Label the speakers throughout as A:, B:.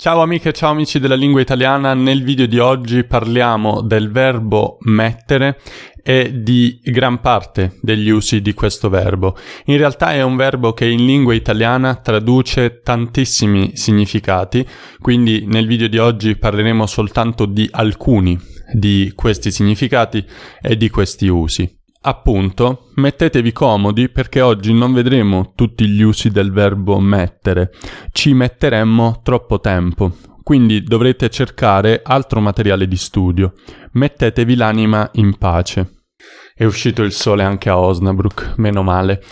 A: Ciao amiche e ciao amici della lingua italiana, nel video di oggi parliamo del verbo mettere e di gran parte degli usi di questo verbo. In realtà è un verbo che in lingua italiana traduce tantissimi significati, quindi nel video di oggi parleremo soltanto di alcuni di questi significati e di questi usi. Appunto, mettetevi comodi perché oggi non vedremo tutti gli usi del verbo mettere, ci metteremmo troppo tempo, quindi dovrete cercare altro materiale di studio. Mettetevi l'anima in pace. È uscito il sole anche a Osnabrück, meno male.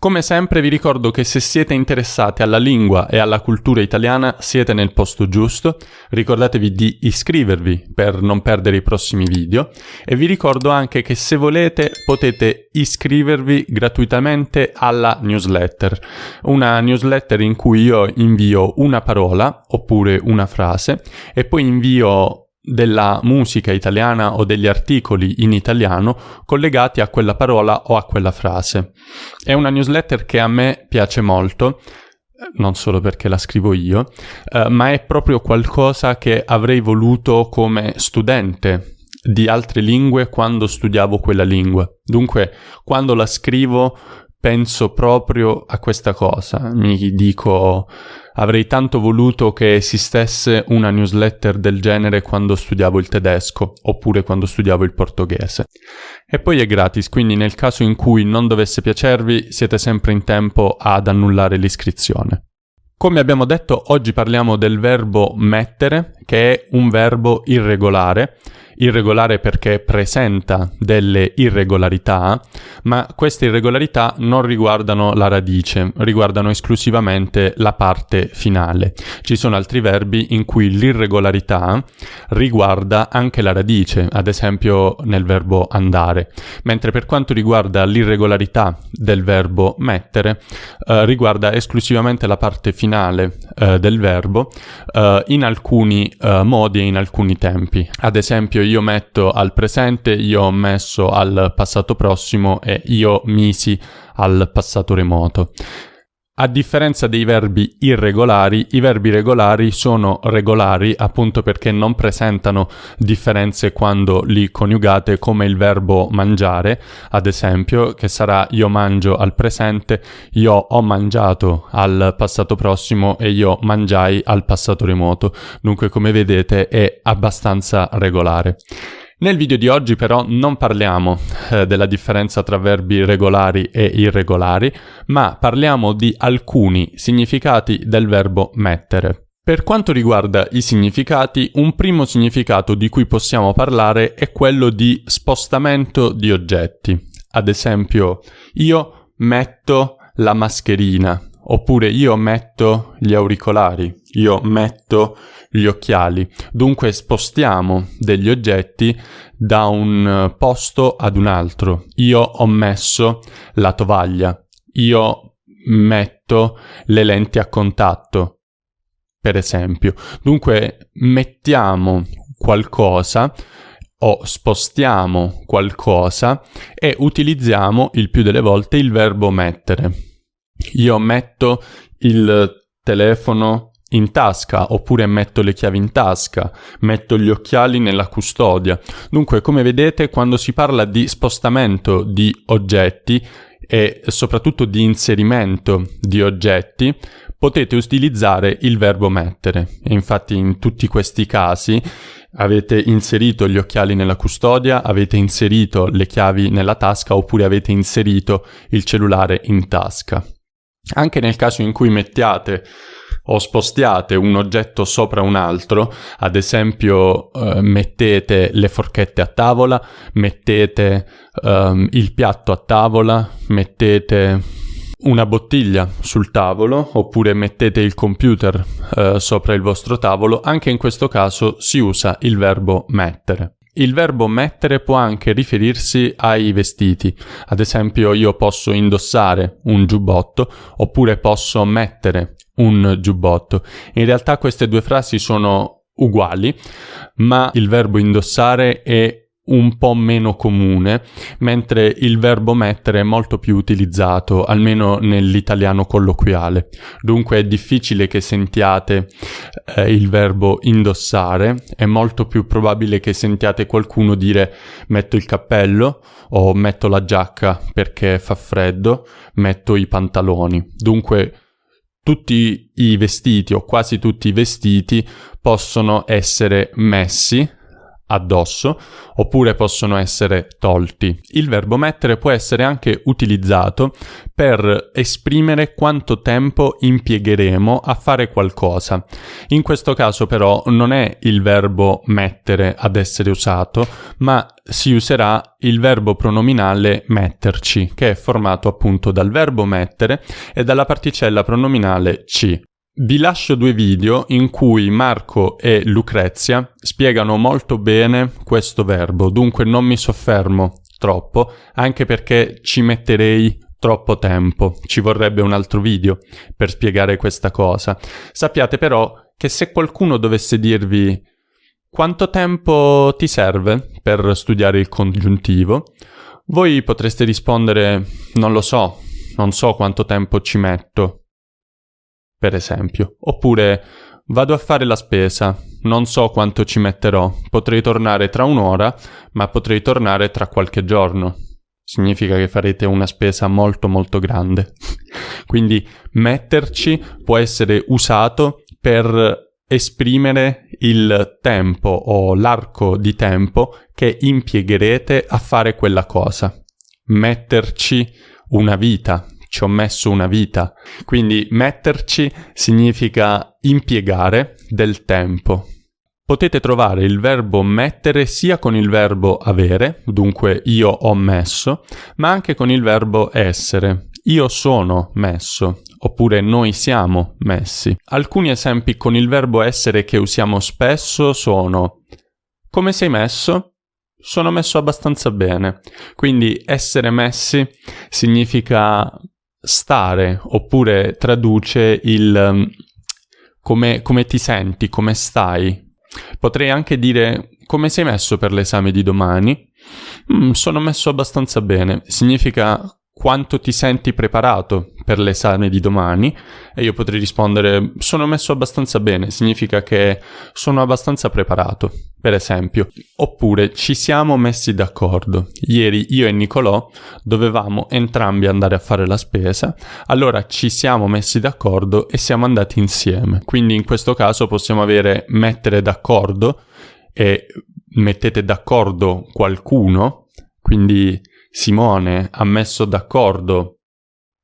A: Come sempre vi ricordo che se siete interessati alla lingua e alla cultura italiana siete nel posto giusto, ricordatevi di iscrivervi per non perdere i prossimi video. E vi ricordo anche che se volete potete iscrivervi gratuitamente alla newsletter, una newsletter in cui io invio una parola oppure una frase e poi invio della musica italiana o degli articoli in italiano collegati a quella parola o a quella frase. È una newsletter che a me piace molto, non solo perché la scrivo io, eh, ma è proprio qualcosa che avrei voluto come studente di altre lingue quando studiavo quella lingua. Dunque, quando la scrivo penso proprio a questa cosa, mi dico Avrei tanto voluto che esistesse una newsletter del genere quando studiavo il tedesco oppure quando studiavo il portoghese. E poi è gratis, quindi nel caso in cui non dovesse piacervi siete sempre in tempo ad annullare l'iscrizione. Come abbiamo detto, oggi parliamo del verbo mettere, che è un verbo irregolare irregolare perché presenta delle irregolarità, ma queste irregolarità non riguardano la radice, riguardano esclusivamente la parte finale. Ci sono altri verbi in cui l'irregolarità riguarda anche la radice, ad esempio nel verbo andare, mentre per quanto riguarda l'irregolarità del verbo mettere, eh, riguarda esclusivamente la parte finale eh, del verbo eh, in alcuni eh, modi e in alcuni tempi. Ad esempio io metto al presente, io ho messo al passato prossimo e io misi al passato remoto. A differenza dei verbi irregolari, i verbi regolari sono regolari appunto perché non presentano differenze quando li coniugate come il verbo mangiare, ad esempio, che sarà io mangio al presente, io ho mangiato al passato prossimo e io mangiai al passato remoto. Dunque, come vedete, è abbastanza regolare. Nel video di oggi però non parliamo eh, della differenza tra verbi regolari e irregolari, ma parliamo di alcuni significati del verbo mettere. Per quanto riguarda i significati, un primo significato di cui possiamo parlare è quello di spostamento di oggetti. Ad esempio, io metto la mascherina, oppure io metto gli auricolari, io metto gli occhiali. Dunque spostiamo degli oggetti da un posto ad un altro. Io ho messo la tovaglia, io metto le lenti a contatto, per esempio. Dunque mettiamo qualcosa o spostiamo qualcosa e utilizziamo il più delle volte il verbo mettere. Io metto il telefono in tasca oppure metto le chiavi in tasca, metto gli occhiali nella custodia. Dunque, come vedete, quando si parla di spostamento di oggetti e soprattutto di inserimento di oggetti, potete utilizzare il verbo mettere. E infatti in tutti questi casi avete inserito gli occhiali nella custodia, avete inserito le chiavi nella tasca oppure avete inserito il cellulare in tasca. Anche nel caso in cui mettiate o spostiate un oggetto sopra un altro, ad esempio eh, mettete le forchette a tavola, mettete um, il piatto a tavola, mettete una bottiglia sul tavolo oppure mettete il computer eh, sopra il vostro tavolo, anche in questo caso si usa il verbo mettere. Il verbo mettere può anche riferirsi ai vestiti. Ad esempio, io posso indossare un giubbotto oppure posso mettere un giubbotto. In realtà queste due frasi sono uguali, ma il verbo indossare è un po' meno comune, mentre il verbo mettere è molto più utilizzato, almeno nell'italiano colloquiale. Dunque è difficile che sentiate eh, il verbo indossare, è molto più probabile che sentiate qualcuno dire metto il cappello o metto la giacca perché fa freddo, metto i pantaloni. Dunque tutti i vestiti o quasi tutti i vestiti possono essere messi addosso oppure possono essere tolti. Il verbo mettere può essere anche utilizzato per esprimere quanto tempo impiegheremo a fare qualcosa. In questo caso però non è il verbo mettere ad essere usato, ma si userà il verbo pronominale metterci, che è formato appunto dal verbo mettere e dalla particella pronominale ci. Vi lascio due video in cui Marco e Lucrezia spiegano molto bene questo verbo, dunque non mi soffermo troppo, anche perché ci metterei troppo tempo, ci vorrebbe un altro video per spiegare questa cosa. Sappiate però che se qualcuno dovesse dirvi quanto tempo ti serve per studiare il congiuntivo, voi potreste rispondere non lo so, non so quanto tempo ci metto, per esempio. Oppure vado a fare la spesa, non so quanto ci metterò, potrei tornare tra un'ora, ma potrei tornare tra qualche giorno. Significa che farete una spesa molto molto grande. Quindi metterci può essere usato per esprimere il tempo o l'arco di tempo che impiegherete a fare quella cosa. Metterci una vita, ci ho messo una vita. Quindi metterci significa impiegare del tempo. Potete trovare il verbo mettere sia con il verbo avere, dunque io ho messo, ma anche con il verbo essere. Io sono messo, oppure noi siamo messi. Alcuni esempi con il verbo essere che usiamo spesso sono come sei messo? Sono messo abbastanza bene. Quindi essere messi significa stare oppure traduce il um, come, come ti senti, come stai. Potrei anche dire come sei messo per l'esame di domani. Mm, sono messo abbastanza bene. Significa quanto ti senti preparato per l'esame di domani e io potrei rispondere sono messo abbastanza bene, significa che sono abbastanza preparato, per esempio. Oppure ci siamo messi d'accordo. Ieri io e Nicolò dovevamo entrambi andare a fare la spesa, allora ci siamo messi d'accordo e siamo andati insieme. Quindi in questo caso possiamo avere mettere d'accordo e mettete d'accordo qualcuno, quindi Simone ha messo d'accordo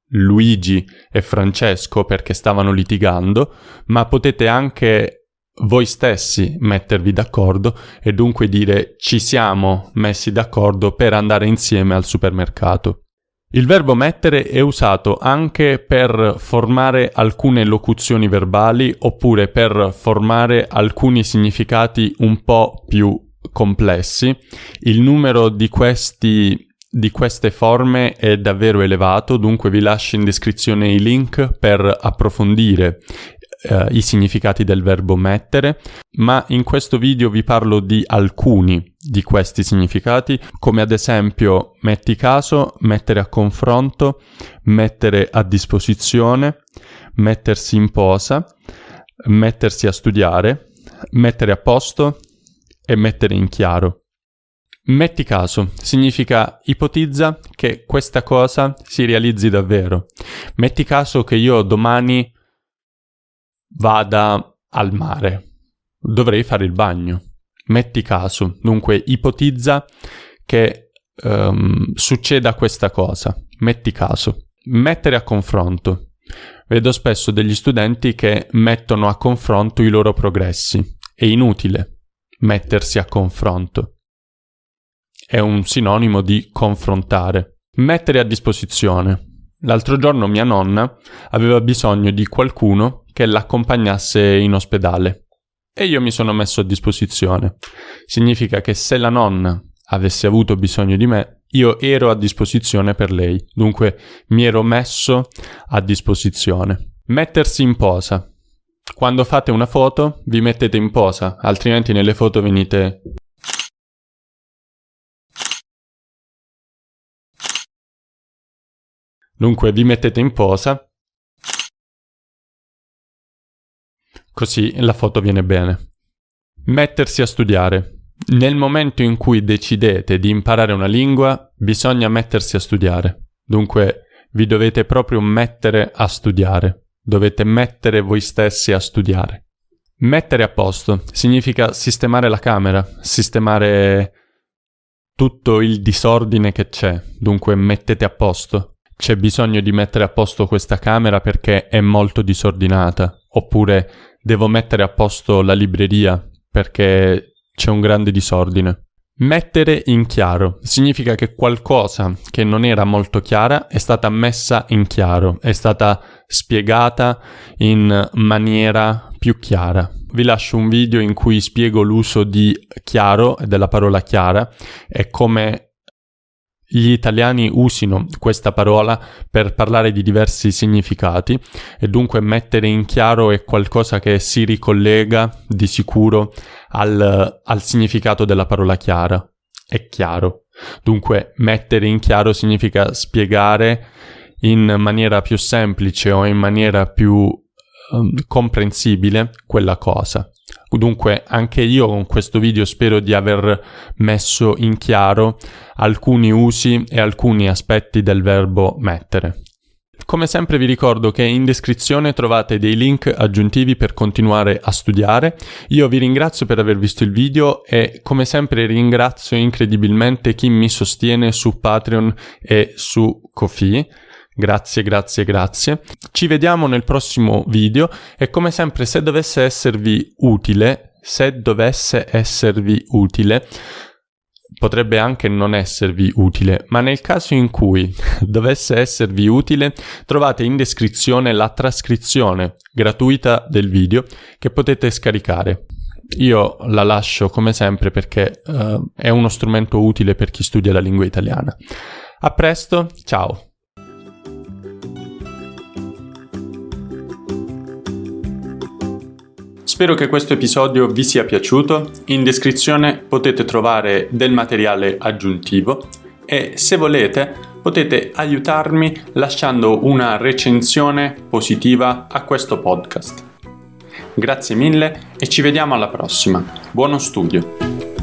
A: Luigi e Francesco perché stavano litigando, ma potete anche voi stessi mettervi d'accordo e dunque dire ci siamo messi d'accordo per andare insieme al supermercato. Il verbo mettere è usato anche per formare alcune locuzioni verbali oppure per formare alcuni significati un po' più complessi. Il numero di questi di queste forme è davvero elevato, dunque vi lascio in descrizione i link per approfondire eh, i significati del verbo mettere, ma in questo video vi parlo di alcuni di questi significati, come ad esempio metti caso, mettere a confronto, mettere a disposizione, mettersi in posa, mettersi a studiare, mettere a posto e mettere in chiaro. Metti caso significa ipotizza che questa cosa si realizzi davvero. Metti caso che io domani vada al mare. Dovrei fare il bagno. Metti caso, dunque ipotizza che um, succeda questa cosa. Metti caso. Mettere a confronto. Vedo spesso degli studenti che mettono a confronto i loro progressi. È inutile mettersi a confronto è un sinonimo di confrontare. Mettere a disposizione. L'altro giorno mia nonna aveva bisogno di qualcuno che l'accompagnasse in ospedale e io mi sono messo a disposizione. Significa che se la nonna avesse avuto bisogno di me, io ero a disposizione per lei, dunque mi ero messo a disposizione. Mettersi in posa. Quando fate una foto vi mettete in posa, altrimenti nelle foto venite Dunque vi mettete in posa, così la foto viene bene. Mettersi a studiare. Nel momento in cui decidete di imparare una lingua, bisogna mettersi a studiare. Dunque vi dovete proprio mettere a studiare. Dovete mettere voi stessi a studiare. Mettere a posto significa sistemare la camera, sistemare tutto il disordine che c'è. Dunque mettete a posto c'è bisogno di mettere a posto questa camera perché è molto disordinata, oppure devo mettere a posto la libreria perché c'è un grande disordine. Mettere in chiaro significa che qualcosa che non era molto chiara è stata messa in chiaro, è stata spiegata in maniera più chiara. Vi lascio un video in cui spiego l'uso di chiaro e della parola chiara e come gli italiani usino questa parola per parlare di diversi significati e dunque mettere in chiaro è qualcosa che si ricollega di sicuro al, al significato della parola chiara. È chiaro. Dunque mettere in chiaro significa spiegare in maniera più semplice o in maniera più um, comprensibile quella cosa. Dunque anche io con questo video spero di aver messo in chiaro alcuni usi e alcuni aspetti del verbo mettere. Come sempre vi ricordo che in descrizione trovate dei link aggiuntivi per continuare a studiare. Io vi ringrazio per aver visto il video e come sempre ringrazio incredibilmente chi mi sostiene su Patreon e su Kofi. Grazie, grazie, grazie. Ci vediamo nel prossimo video e come sempre se dovesse esservi utile, se dovesse esservi utile, potrebbe anche non esservi utile, ma nel caso in cui dovesse esservi utile, trovate in descrizione la trascrizione gratuita del video che potete scaricare. Io la lascio come sempre perché uh, è uno strumento utile per chi studia la lingua italiana. A presto, ciao! Spero che questo episodio vi sia piaciuto, in descrizione potete trovare del materiale aggiuntivo e se volete potete aiutarmi lasciando una recensione positiva a questo podcast. Grazie mille e ci vediamo alla prossima. Buono studio!